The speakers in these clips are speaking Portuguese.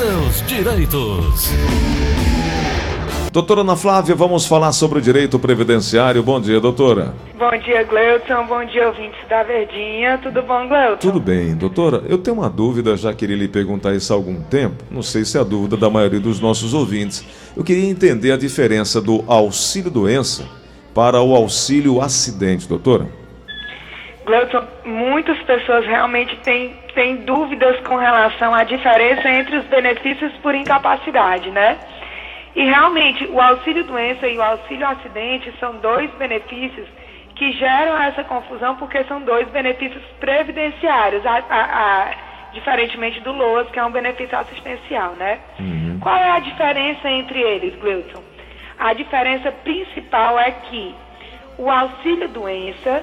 seus direitos. Doutora Ana Flávia, vamos falar sobre o direito previdenciário. Bom dia, doutora. Bom dia, Gleuton. Bom dia, ouvintes da Verdinha. Tudo bom, Gleuton? Tudo bem, doutora. Eu tenho uma dúvida, já queria lhe perguntar isso há algum tempo. Não sei se é a dúvida da maioria dos nossos ouvintes. Eu queria entender a diferença do auxílio-doença para o auxílio-acidente, doutora. Gleuton, muitas pessoas realmente têm, têm dúvidas com relação à diferença entre os benefícios por incapacidade, né? E realmente, o auxílio doença e o auxílio acidente são dois benefícios que geram essa confusão porque são dois benefícios previdenciários, a, a, a, diferentemente do LOAS, que é um benefício assistencial, né? Uhum. Qual é a diferença entre eles, Glilton? A diferença principal é que o auxílio doença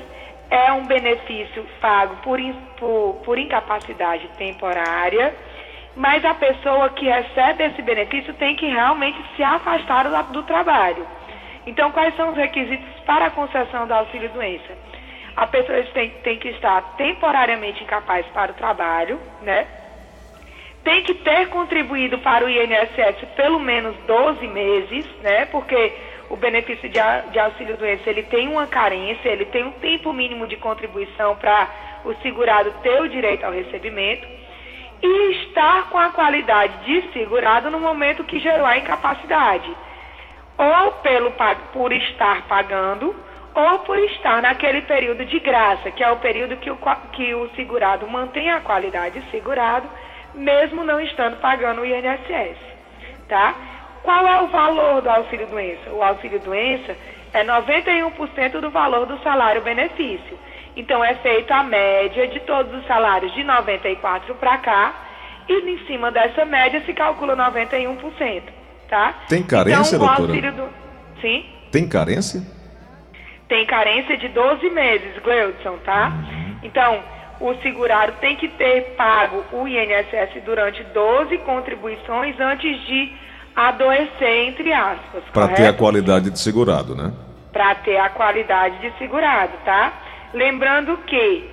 é um benefício pago por, por, por incapacidade temporária mas a pessoa que recebe esse benefício tem que realmente se afastar do, do trabalho. Então, quais são os requisitos para a concessão do auxílio-doença? A pessoa tem, tem que estar temporariamente incapaz para o trabalho, né? Tem que ter contribuído para o INSS pelo menos 12 meses, né? Porque o benefício de, de auxílio-doença, ele tem uma carência, ele tem um tempo mínimo de contribuição para o segurado ter o direito ao recebimento e estar com a qualidade de segurado no momento que gerou a incapacidade. Ou pelo, por estar pagando, ou por estar naquele período de graça, que é o período que o, que o segurado mantém a qualidade de segurado, mesmo não estando pagando o INSS. Tá? Qual é o valor do auxílio-doença? O auxílio-doença é 91% do valor do salário-benefício. Então é feita a média de todos os salários de 94 para cá e em cima dessa média se calcula 91%, tá? Tem carência, então, doutora? Do... Sim? Tem carência? Tem carência de 12 meses, Gleudson, tá? Uhum. Então, o segurado tem que ter pago o INSS durante 12 contribuições antes de adoecer, entre aspas. Para ter a qualidade de segurado, né? Para ter a qualidade de segurado, tá? Lembrando que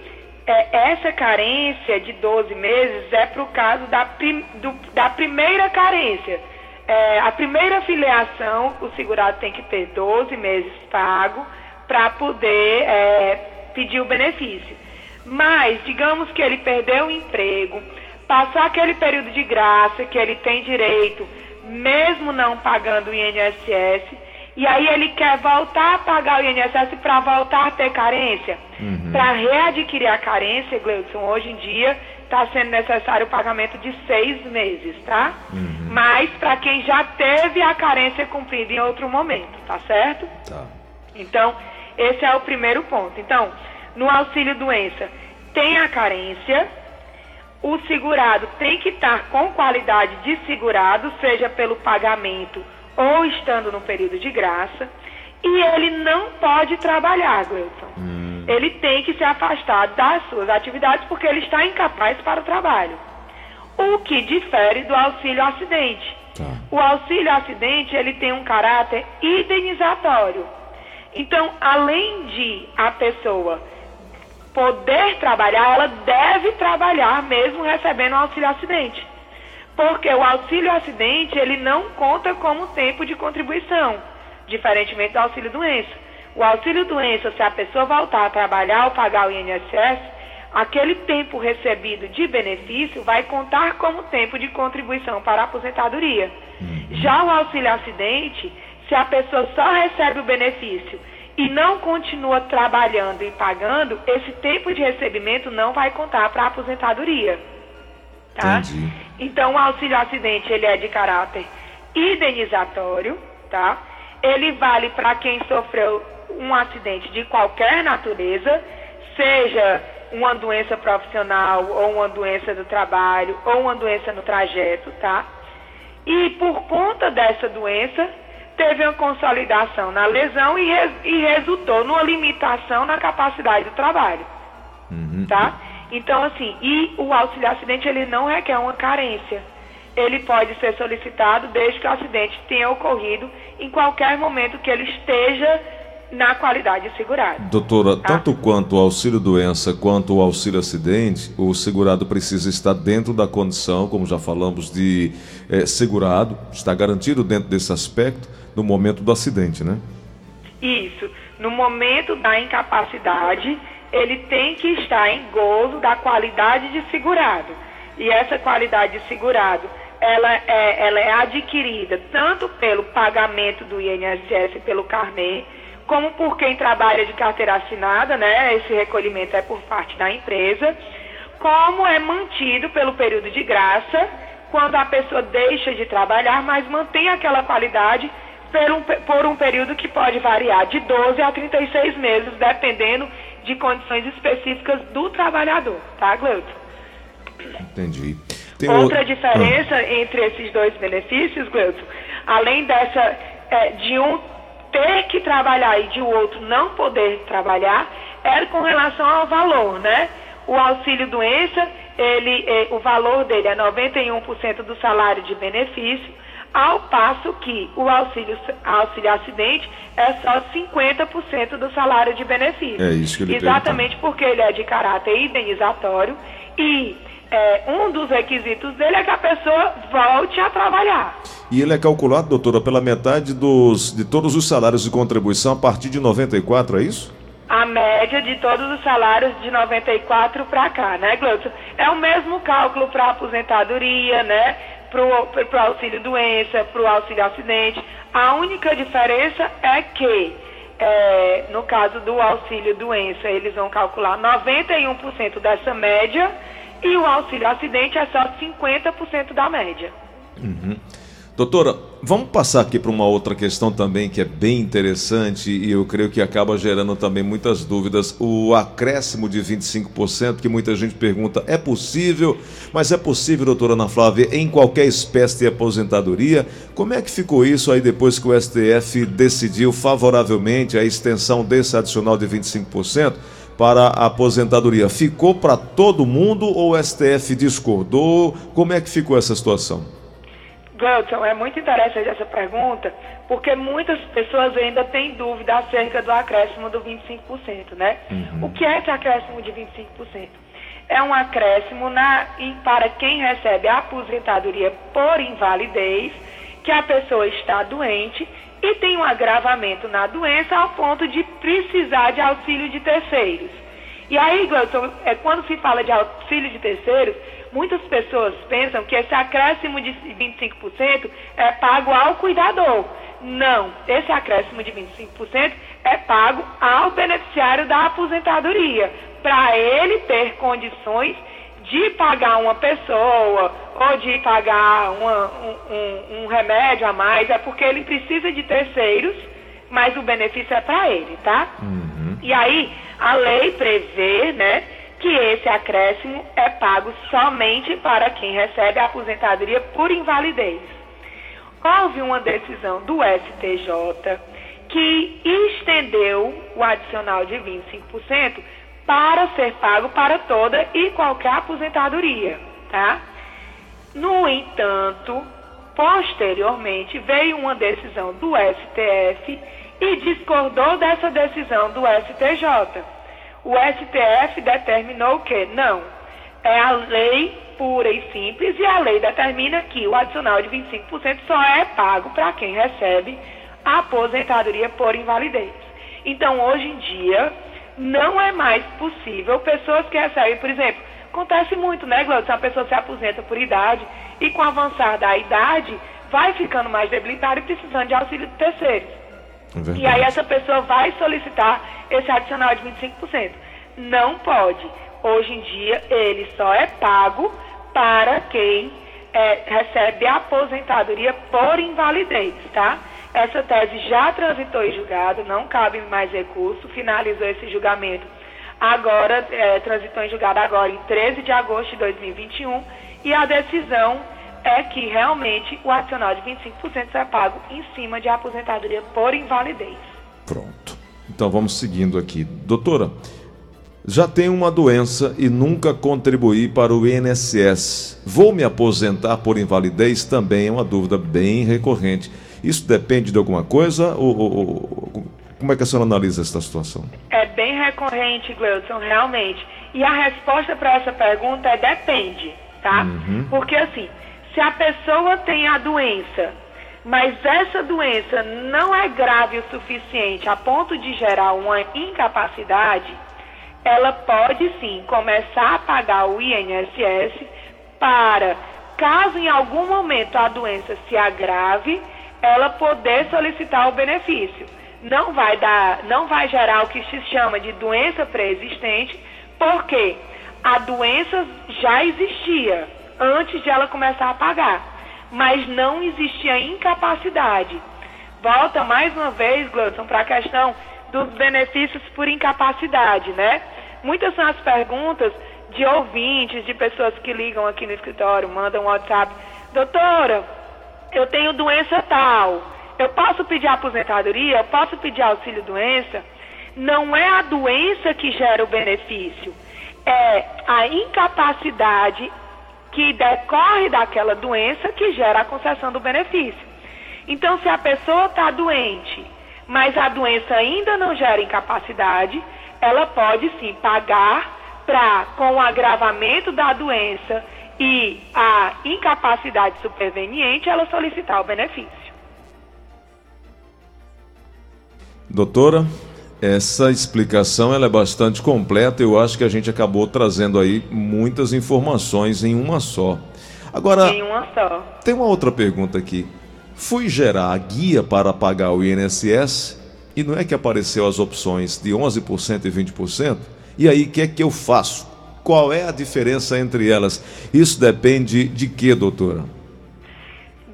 é, essa carência de 12 meses é para o caso da, prim, do, da primeira carência. É, a primeira filiação, o segurado tem que ter 12 meses pago para poder é, pedir o benefício. Mas, digamos que ele perdeu o emprego, passou aquele período de graça que ele tem direito, mesmo não pagando o INSS, e aí ele quer voltar a pagar o INSS para voltar a ter carência. Uhum. Para readquirir a carência, Gleudson, hoje em dia está sendo necessário o pagamento de seis meses, tá? Uhum. Mas para quem já teve a carência cumprida em outro momento, tá certo? Tá. Então, esse é o primeiro ponto. Então, no auxílio doença, tem a carência, o segurado tem que estar com qualidade de segurado, seja pelo pagamento ou estando no período de graça, e ele não pode trabalhar, Gleuton. Hum. Ele tem que se afastar das suas atividades porque ele está incapaz para o trabalho. O que difere do auxílio acidente. Tá. O auxílio acidente, ele tem um caráter indenizatório. Então, além de a pessoa poder trabalhar, ela deve trabalhar mesmo recebendo o auxílio acidente. Porque o auxílio acidente, ele não conta como tempo de contribuição, diferentemente do auxílio doença. O auxílio doença, se a pessoa voltar a trabalhar ou pagar o INSS, aquele tempo recebido de benefício vai contar como tempo de contribuição para a aposentadoria. Uhum. Já o auxílio acidente, se a pessoa só recebe o benefício e não continua trabalhando e pagando, esse tempo de recebimento não vai contar para a aposentadoria. Tá? Entendi. Então, o auxílio acidente ele é de caráter indenizatório, tá? Ele vale para quem sofreu um acidente de qualquer natureza, seja uma doença profissional ou uma doença do trabalho ou uma doença no trajeto, tá? E por conta dessa doença, teve uma consolidação na lesão e, res, e resultou numa limitação na capacidade do trabalho, uhum. tá? Então, assim, e o auxílio acidente ele não requer uma carência. Ele pode ser solicitado desde que o acidente tenha ocorrido em qualquer momento que ele esteja na qualidade de segurado. Doutora, tá? tanto quanto o auxílio doença quanto o auxílio acidente, o segurado precisa estar dentro da condição, como já falamos, de é, segurado, está garantido dentro desse aspecto no momento do acidente, né? Isso. No momento da incapacidade, ele tem que estar em gozo da qualidade de segurado. E essa qualidade de segurado, ela é, ela é adquirida tanto pelo pagamento do INSS pelo carnê, como por quem trabalha de carteira assinada, né? Esse recolhimento é por parte da empresa, como é mantido pelo período de graça, quando a pessoa deixa de trabalhar, mas mantém aquela qualidade por um, por um período que pode variar de 12 a 36 meses, dependendo de condições específicas do trabalhador, tá, Gleuton? Entendi. Tem Outra o... diferença ah. entre esses dois benefícios, Gleuton, além dessa é, de um ter que trabalhar e de o outro não poder trabalhar, é com relação ao valor, né? O auxílio doença, ele, é, o valor dele é 91% do salário de benefício, ao passo que o auxílio, auxílio acidente é só 50% do salário de benefício. É isso que ele Exatamente porque ele é de caráter indenizatório e é, um dos requisitos dele é que a pessoa volte a trabalhar. E ele é calculado, doutora, pela metade dos, de todos os salários de contribuição a partir de 94, é isso? A média de todos os salários de 94 para cá, né, Gleuton? É o mesmo cálculo para aposentadoria, né? Para o auxílio doença, para o auxílio acidente. A única diferença é que, é, no caso do auxílio doença, eles vão calcular 91% dessa média e o auxílio acidente é só 50% da média. Uhum. Doutora, vamos passar aqui para uma outra questão também que é bem interessante e eu creio que acaba gerando também muitas dúvidas. O acréscimo de 25%, que muita gente pergunta, é possível? Mas é possível, doutora Ana Flávia, em qualquer espécie de aposentadoria? Como é que ficou isso aí depois que o STF decidiu favoravelmente a extensão desse adicional de 25%? para a aposentadoria ficou para todo mundo ou o STF discordou? Como é que ficou essa situação? Gleudson, é muito interessante essa pergunta, porque muitas pessoas ainda têm dúvida acerca do acréscimo do 25%, né? Uhum. O que é esse acréscimo de 25%? É um acréscimo na, para quem recebe a aposentadoria por invalidez, que a pessoa está doente e tem um agravamento na doença ao ponto de precisar de auxílio de terceiros. E aí, Gleudson, é, quando se fala de auxílio de terceiros, muitas pessoas pensam que esse acréscimo de 25% é pago ao cuidador. Não, esse acréscimo de 25% é pago ao beneficiário da aposentadoria, para ele ter condições de pagar uma pessoa ou de pagar uma, um, um, um, remédio a mais, é porque ele precisa de terceiros, mas o benefício é para ele, tá? Uhum. E aí, a lei prevê, né, que esse acréscimo é pago somente para quem recebe a aposentadoria por invalidez. Houve uma decisão do STJ que estendeu o adicional de 25% para ser pago para toda e qualquer aposentadoria, tá? No entanto, posteriormente veio uma decisão do STF e discordou dessa decisão do STJ. O STF determinou que não, é a lei pura e simples e a lei determina que o adicional de 25% só é pago para quem recebe a aposentadoria por invalidez. Então, hoje em dia, não é mais possível pessoas que recebem, por exemplo, acontece muito, né, Glaucio? A pessoa se aposenta por idade e com o avançar da idade vai ficando mais debilitada e precisando de auxílio de terceiros. E aí essa pessoa vai solicitar esse adicional de 25%. Não pode. Hoje em dia ele só é pago para quem é, recebe aposentadoria por invalidez, tá? Essa tese já transitou em julgado, não cabe mais recurso, finalizou esse julgamento agora, é, transitou em julgado agora em 13 de agosto de 2021 e a decisão é que realmente o adicional de 25% é pago em cima de aposentadoria por invalidez. Pronto. Então vamos seguindo aqui. Doutora, já tenho uma doença e nunca contribuí para o INSS. Vou me aposentar por invalidez? Também é uma dúvida bem recorrente. Isso depende de alguma coisa? Ou, ou, ou, Como é que a senhora analisa essa situação? É bem recorrente, Gleudson, realmente. E a resposta para essa pergunta é depende, tá? Uhum. Porque assim, se a pessoa tem a doença, mas essa doença não é grave o suficiente a ponto de gerar uma incapacidade, ela pode sim começar a pagar o INSS para, caso em algum momento a doença se agrave, ela poder solicitar o benefício. Não vai dar, não vai gerar o que se chama de doença pré-existente, porque a doença já existia antes de ela começar a pagar, mas não existia incapacidade. Volta mais uma vez, Gleudson, para a questão dos benefícios por incapacidade, né? Muitas são as perguntas de ouvintes, de pessoas que ligam aqui no escritório, mandam um WhatsApp. Doutora, eu tenho doença tal, eu posso pedir aposentadoria, eu posso pedir auxílio doença? Não é a doença que gera o benefício, é a incapacidade que decorre daquela doença que gera a concessão do benefício. Então, se a pessoa está doente, mas a doença ainda não gera incapacidade, ela pode sim pagar para, com o agravamento da doença e a incapacidade superveniente, ela solicitar o benefício. Doutora, essa explicação ela é bastante completa. Eu acho que a gente acabou trazendo aí muitas informações em uma só. Agora, em uma só. Tem uma outra pergunta aqui. Fui gerar a guia para pagar o INSS e não é que apareceu as opções de 11% e 20%? E aí, o que é que eu faço? Qual é a diferença entre elas? Isso depende de quê, doutora?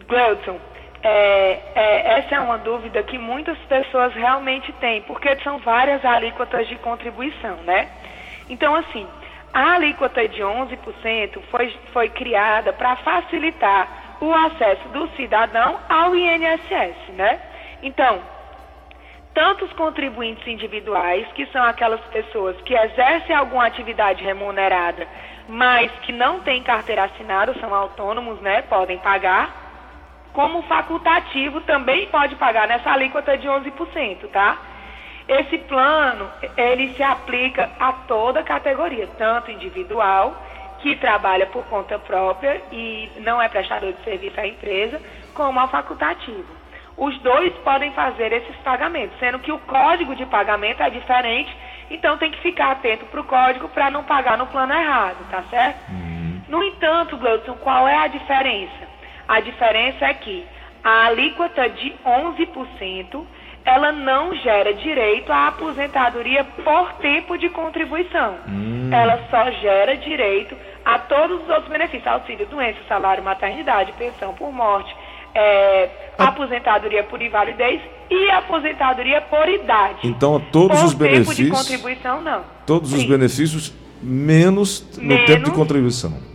Gleudson, é, é, essa é uma dúvida que muitas pessoas realmente têm, porque são várias alíquotas de contribuição, né? Então, assim, a alíquota de 11% foi, foi criada para facilitar o acesso do cidadão ao INSS, né? Então, tanto os contribuintes individuais, que são aquelas pessoas que exercem alguma atividade remunerada, mas que não têm carteira assinada, são autônomos, né? Podem pagar como facultativo também pode pagar nessa alíquota de 11%, tá? Esse plano, ele se aplica a toda categoria, tanto individual, que trabalha por conta própria e não é prestador de serviço à empresa, como ao facultativo. Os dois podem fazer esses pagamentos, sendo que o código de pagamento é diferente, então tem que ficar atento para o código para não pagar no plano errado, tá certo? Uhum. No entanto, Gleudson, qual é a diferença? A diferença é que a alíquota de 11% ela não gera direito à aposentadoria por tempo de contribuição. Hum. Ela só gera direito a todos os outros benefícios: auxílio doença, salário maternidade, pensão por morte, é, aposentadoria por invalidez e aposentadoria por idade. Então, todos por os benefícios. tempo de contribuição, não. Todos Sim. os benefícios menos no menos, tempo de contribuição.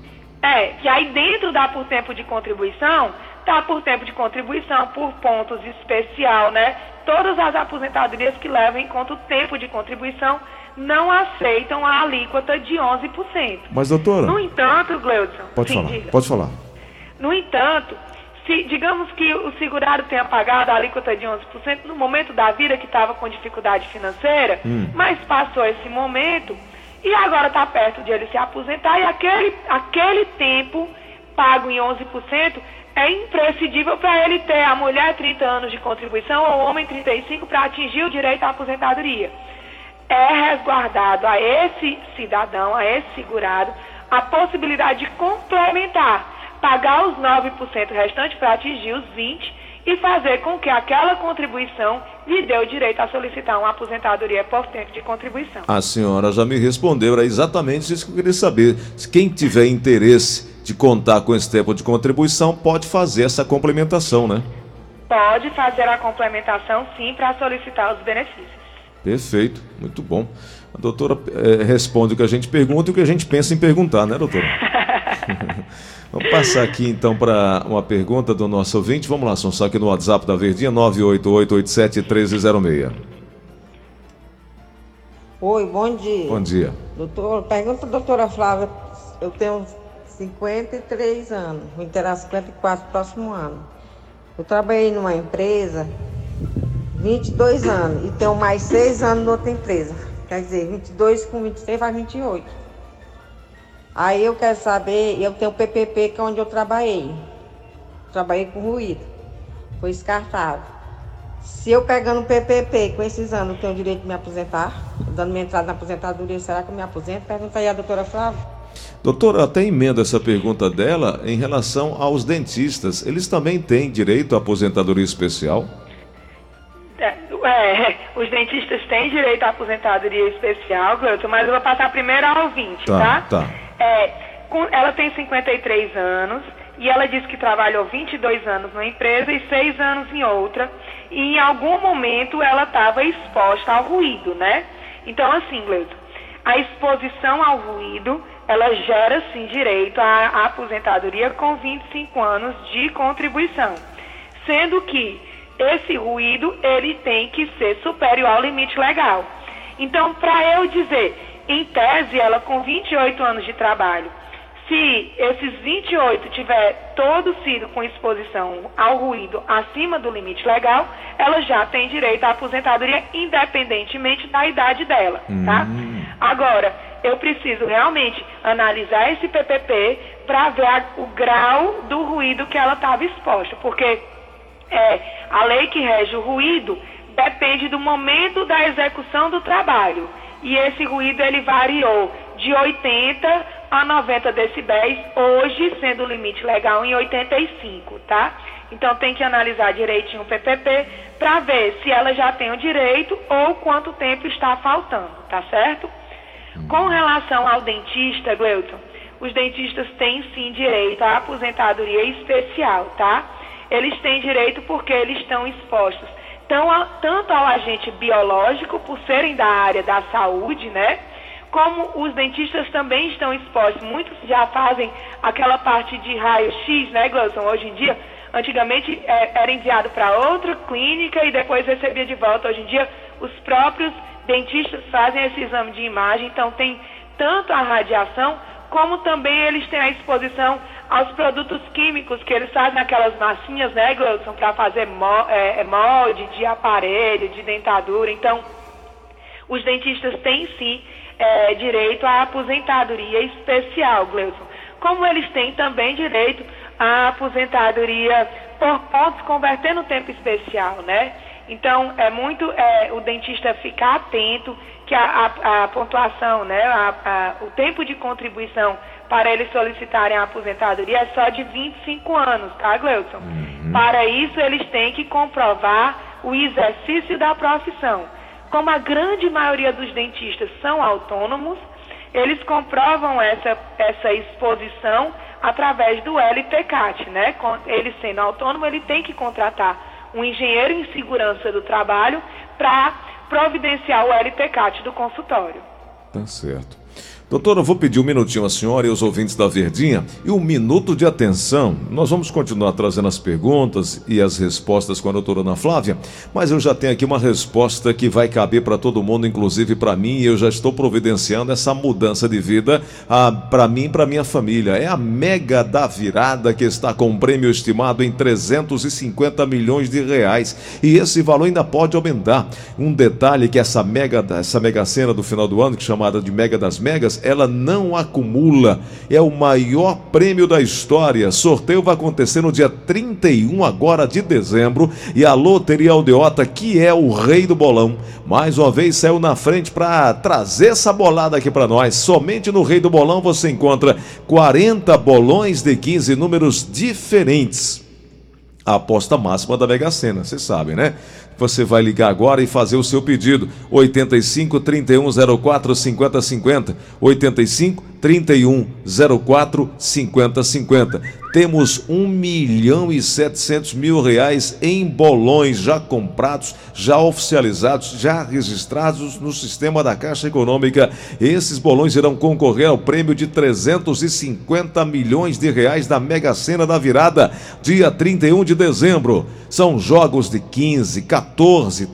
É, que aí dentro da por tempo de contribuição, tá por tempo de contribuição, por pontos especial, né? Todas as aposentadorias que levam em conta o tempo de contribuição não aceitam a alíquota de 11%. Mas, doutora... No entanto, Gleudson... Pode sim, falar, diga. pode falar. No entanto, se digamos que o segurado tenha pagado a alíquota de 11% no momento da vida que estava com dificuldade financeira, hum. mas passou esse momento e agora está perto de ele se aposentar e aquele, aquele tempo pago em 11% é imprescindível para ele ter a mulher 30 anos de contribuição ou o homem 35 para atingir o direito à aposentadoria. É resguardado a esse cidadão, a esse segurado, a possibilidade de complementar, pagar os 9% restantes para atingir os 20% e fazer com que aquela contribuição lhe dê o direito a solicitar uma aposentadoria por tempo de contribuição. A senhora já me respondeu, era exatamente isso que eu queria saber. Quem tiver interesse de contar com esse tempo de contribuição pode fazer essa complementação, né? Pode fazer a complementação, sim, para solicitar os benefícios. Perfeito, muito bom. A doutora é, responde o que a gente pergunta e o que a gente pensa em perguntar, né, doutora? Vamos passar aqui então para uma pergunta do nosso ouvinte. Vamos lá, só aqui no WhatsApp da Verdinha, 988871306. Oi, bom dia. Bom dia. Doutor, pergunta doutora Flávia, eu tenho 53 anos, vou interar 54 no próximo ano. Eu trabalhei numa empresa 22 anos e tenho mais 6 anos em outra empresa. Quer dizer, 22 com 23 faz 28. Aí eu quero saber, eu tenho o PPP que é onde eu trabalhei. Trabalhei com ruído. Foi descartado. Se eu pegando o PPP com esses anos, eu tenho o direito de me aposentar? Dando minha entrada na aposentadoria, será que eu me aposento? Pergunta aí a doutora Flávia. Doutora, até emendo essa pergunta dela em relação aos dentistas. Eles também têm direito à aposentadoria especial? É, é, os dentistas têm direito à aposentadoria especial, Cleuton, mas eu vou passar primeiro ao ouvinte, tá? Tá, tá. É, com- ela tem 53 anos e ela disse que trabalhou 22 anos numa empresa e 6 anos em outra. E em algum momento ela estava exposta ao ruído, né? Então, assim, Gleuton, a exposição ao ruído, ela gera, sim, direito à, à aposentadoria com 25 anos de contribuição. Sendo que esse ruído, ele tem que ser superior ao limite legal. Então, para eu dizer, em tese, ela com 28 anos de trabalho, se esses 28 tiver todo sido com exposição ao ruído acima do limite legal, ela já tem direito à aposentadoria independentemente da idade dela, tá? Agora, eu preciso realmente analisar esse PPP para ver a- o grau do ruído que ela estava exposta, porque é, a lei que rege o ruído depende do momento da execução do trabalho. E esse ruído ele variou de 80 a 90 decibéis, hoje sendo o limite legal em 85, tá? Então tem que analisar direitinho o PPP para ver se ela já tem o direito ou quanto tempo está faltando, tá certo? Com relação ao dentista, Gleuton, os dentistas têm sim direito à aposentadoria especial, tá? Eles têm direito porque eles estão expostos tanto ao agente biológico, por serem da área da saúde, né? Como os dentistas também estão expostos. Muitos já fazem aquela parte de raio-x, né, Gleuton? Hoje em dia, antigamente é, era enviado para outra clínica e depois recebia de volta. Hoje em dia, os próprios dentistas fazem esse exame de imagem, então tem tanto a radiação como também eles têm a exposição aos produtos químicos que eles fazem aquelas massinhas, né, Gleuton, para fazer é, é, molde de aparelho, de dentadura. Então, os dentistas têm sim é, direito à aposentadoria especial, Gleuton. Como eles têm também direito à aposentadoria por pontos converter no tempo especial, né? Então, é muito é, o dentista ficar atento que a, a- a pontuação, né, a- o tempo de contribuição para eles solicitarem a aposentadoria é só de 25 anos, tá, Gleuton? Para isso, eles têm que comprovar o exercício da profissão. Como a grande maioria dos dentistas são autônomos, eles comprovam essa, essa exposição através do LTCAT, né? Ele sendo autônomo, ele tem que contratar um engenheiro em segurança do trabalho para providenciar o LTCAT do consultório. Tá certo. Doutora, eu vou pedir um minutinho à senhora e aos ouvintes da Verdinha e um minuto de atenção. Nós vamos continuar trazendo as perguntas e as respostas com a doutora Ana Flávia, mas eu já tenho aqui uma resposta que vai caber para todo mundo, inclusive para mim, e eu já estou providenciando essa mudança de vida para mim e para minha família. É a Mega da Virada que está com um prêmio estimado em 350 milhões de reais e esse valor ainda pode aumentar. Um detalhe que essa mega, essa mega cena do final do ano, que é chamada de Mega das Megas, ela não acumula. É o maior prêmio da história. Sorteio vai acontecer no dia 31 agora de dezembro e a Loteria Aldeota, que é o rei do bolão, mais uma vez saiu na frente para trazer essa bolada aqui para nós. Somente no Rei do Bolão você encontra 40 bolões de 15 números diferentes a aposta máxima da Mega Sena, vocês sabem, né? Você vai ligar agora e fazer o seu pedido. 85 31 04 50 50. 85 31 04 50 50. Temos 1 milhão e 700 mil reais em bolões já comprados, já oficializados, já registrados no sistema da Caixa Econômica. Esses bolões irão concorrer ao prêmio de 350 milhões de reais da Mega Sena da virada, dia 31 de dezembro. São jogos de 15, 14,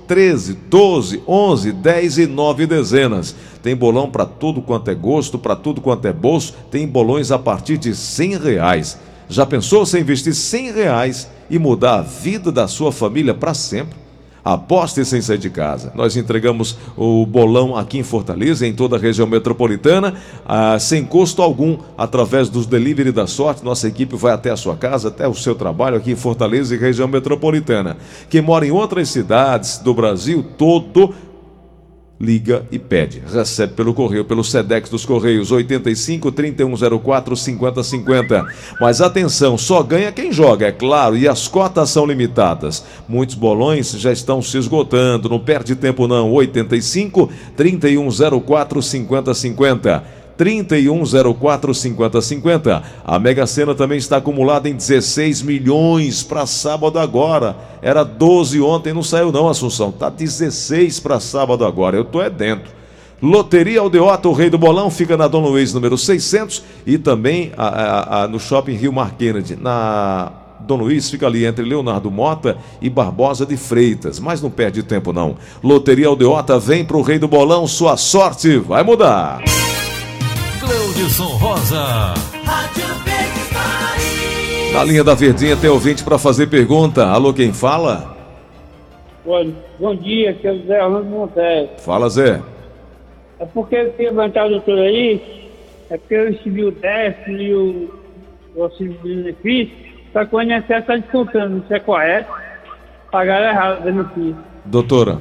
13, 12, 11, 10 e 9 dezenas. Tem bolão para tudo quanto é gosto, para tudo quanto é bolso. Tem bolões a partir de 100 reais. Já pensou você investir 100 reais e mudar a vida da sua família para sempre? Aposte sem sair de casa. Nós entregamos o bolão aqui em Fortaleza, em toda a região metropolitana, ah, sem custo algum, através dos delivery da sorte. Nossa equipe vai até a sua casa, até o seu trabalho aqui em Fortaleza e região metropolitana. Quem mora em outras cidades do Brasil todo liga e pede. Recebe pelo correio, pelo Sedex dos Correios, 85 3104 5050. Mas atenção, só ganha quem joga, é claro, e as cotas são limitadas. Muitos bolões já estão se esgotando, não perde tempo não. 85 3104 5050. 3104 5050. A Mega Sena também está acumulada em 16 milhões para sábado agora. Era 12 ontem, não saiu não, Assunção. Tá 16 para sábado agora. Eu tô é dentro. Loteria Aldeota, o rei do bolão, fica na Dom Luiz, número 600 e também a, a, a, no Shopping Rio Mar Kennedy, na Dom Luiz fica ali entre Leonardo Mota e Barbosa de Freitas, mas não perde tempo não. Loteria Aldeota vem pro Rei do Bolão, sua sorte vai mudar. Cleudson Rosa. Rádio Na linha da Verdinha tem ouvinte para fazer pergunta. Alô, quem fala? Bom, bom dia, que é o Zé Orlando Montes. Fala, Zé. É porque eu queria levantar o doutor aí, é porque eu recebi o décimo e o, o auxílio de benefício, só que o INSS está descontando, isso é correto? Pagaram errado o benefício. Doutora.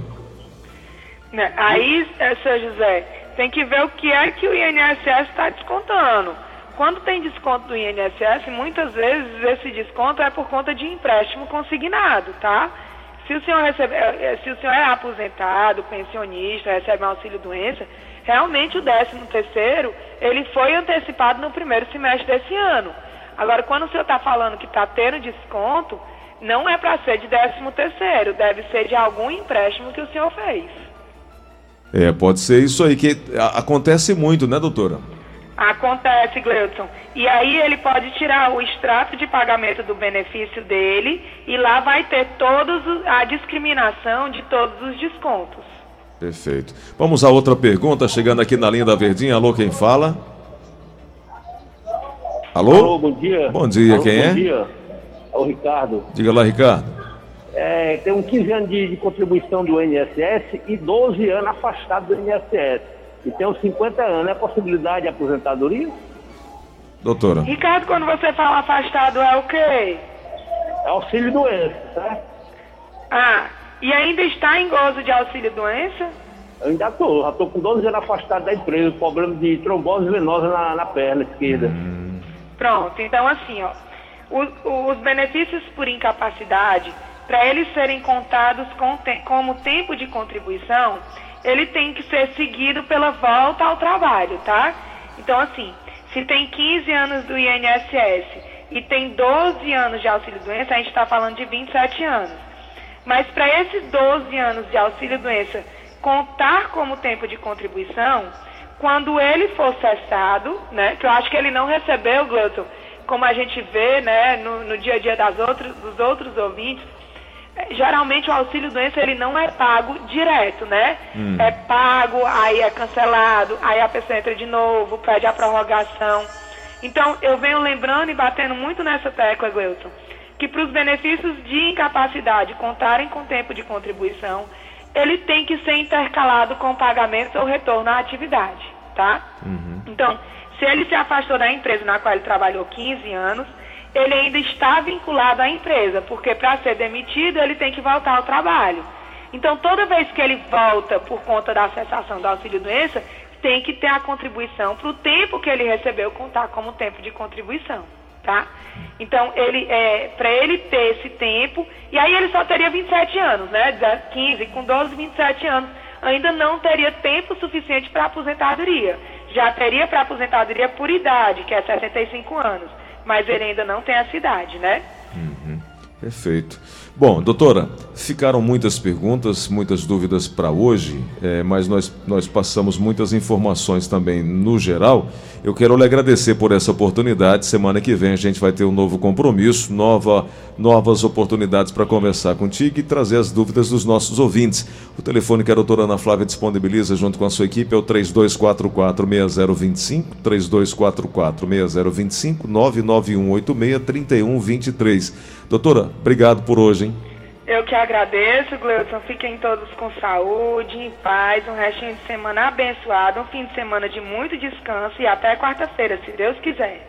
Né, aí, é, seu José, tem que ver o que é que o INSS está descontando. Quando tem desconto do INSS, muitas vezes esse desconto é por conta de empréstimo consignado, tá? Se o senhor, recebe, eh, eh, se o senhor é aposentado, pensionista, recebe um auxílio doença, realmente o 13 terceiro, ele foi antecipado no primeiro semestre desse ano. Agora, quando o senhor está falando que está tendo desconto, não é para ser de 13 terceiro, deve ser de algum empréstimo que o senhor fez. É, pode ser isso aí, que acontece muito, né, doutora? Acontece, Gleudson. E aí ele pode tirar o extrato de pagamento do benefício dele e lá vai ter todos a discriminação de todos os descontos. Perfeito. Vamos a outra pergunta, chegando aqui na linha da Verdinha. Alô, quem fala? Alô? Alô, bom dia. Bom dia, Alô, quem bom é? Bom dia. É o Ricardo. Diga lá, Ricardo é, tem um 15 anos de, de, contribuição do INSS e 12 anos afastado do INSS. E tem uns 50 anos. É possibilidade de aposentadoria? Doutora. Ricardo, quando você fala afastado, é o quê? É auxílio doença, tá? Ah, e ainda está em gozo de auxílio doença? Eu ainda estou, já estou com 12 anos afastado da empresa, problema de trombose venosa na, na perna esquerda. Hum. Pronto, então assim, ó, os, os benefícios por incapacidade para eles serem contados com te como tempo de contribuição, ele tem que ser seguido pela volta ao trabalho, tá? Então, assim, se tem 15 anos do INSS e tem 12 anos de auxílio-doença, a gente está falando de 27 anos. Mas para esses 12 anos de auxílio-doença contar como tempo de contribuição, quando ele for cessado, né, que eu acho que ele não recebeu, Gleuton, como a gente vê né, no, no dia a dia das outros, dos outros ouvintes, geralmente o auxílio doença ele não é pago direto, né? Hum. É pago, aí é cancelado, aí a pessoa entra de novo, pede a prorrogação. Então, eu venho lembrando e batendo muito nessa tecla, Gleuton, que para os benefícios de incapacidade contarem com tempo de contribuição, ele tem que ser intercalado com pagamento ou retorno à atividade, tá? Uhum. Então, se ele se afastou da empresa na qual ele trabalhou 15 anos, ele ainda está vinculado à empresa, porque para ser demitido ele tem que voltar ao trabalho. Então, toda vez que ele volta por conta da cessação do auxílio-doença, tem que ter a contribuição para o tempo que ele recebeu contar como tempo de contribuição, tá? Então, ele, é, para ele ter esse tempo, e aí ele só teria 27 anos, né? 15, com 12, 27 anos, ainda não teria tempo suficiente para aposentadoria. Já teria para aposentadoria por idade, que é 65 anos mas ele ainda não tem a cidade, né? Uhum. Perfeito. Bom, doutora, ficaram muitas perguntas, muitas dúvidas para hoje, é, mas nós, nós passamos muitas informações também no geral. Eu quero lhe agradecer por essa oportunidade. Semana que vem a gente vai ter um novo compromisso, nova, novas oportunidades para conversar contigo e trazer as dúvidas dos nossos ouvintes. O telefone que a doutora Ana Flávia disponibiliza junto com a sua equipe é o 3244-6025, 3244-6025, 99186-3123. Doutora, obrigado por hoje, hein? Eu que agradeço, Gleudson. Fiquem todos com saúde, em paz, um restinho de semana abençoado, um fim de semana de muito descanso e até quarta-feira, se Deus quiser.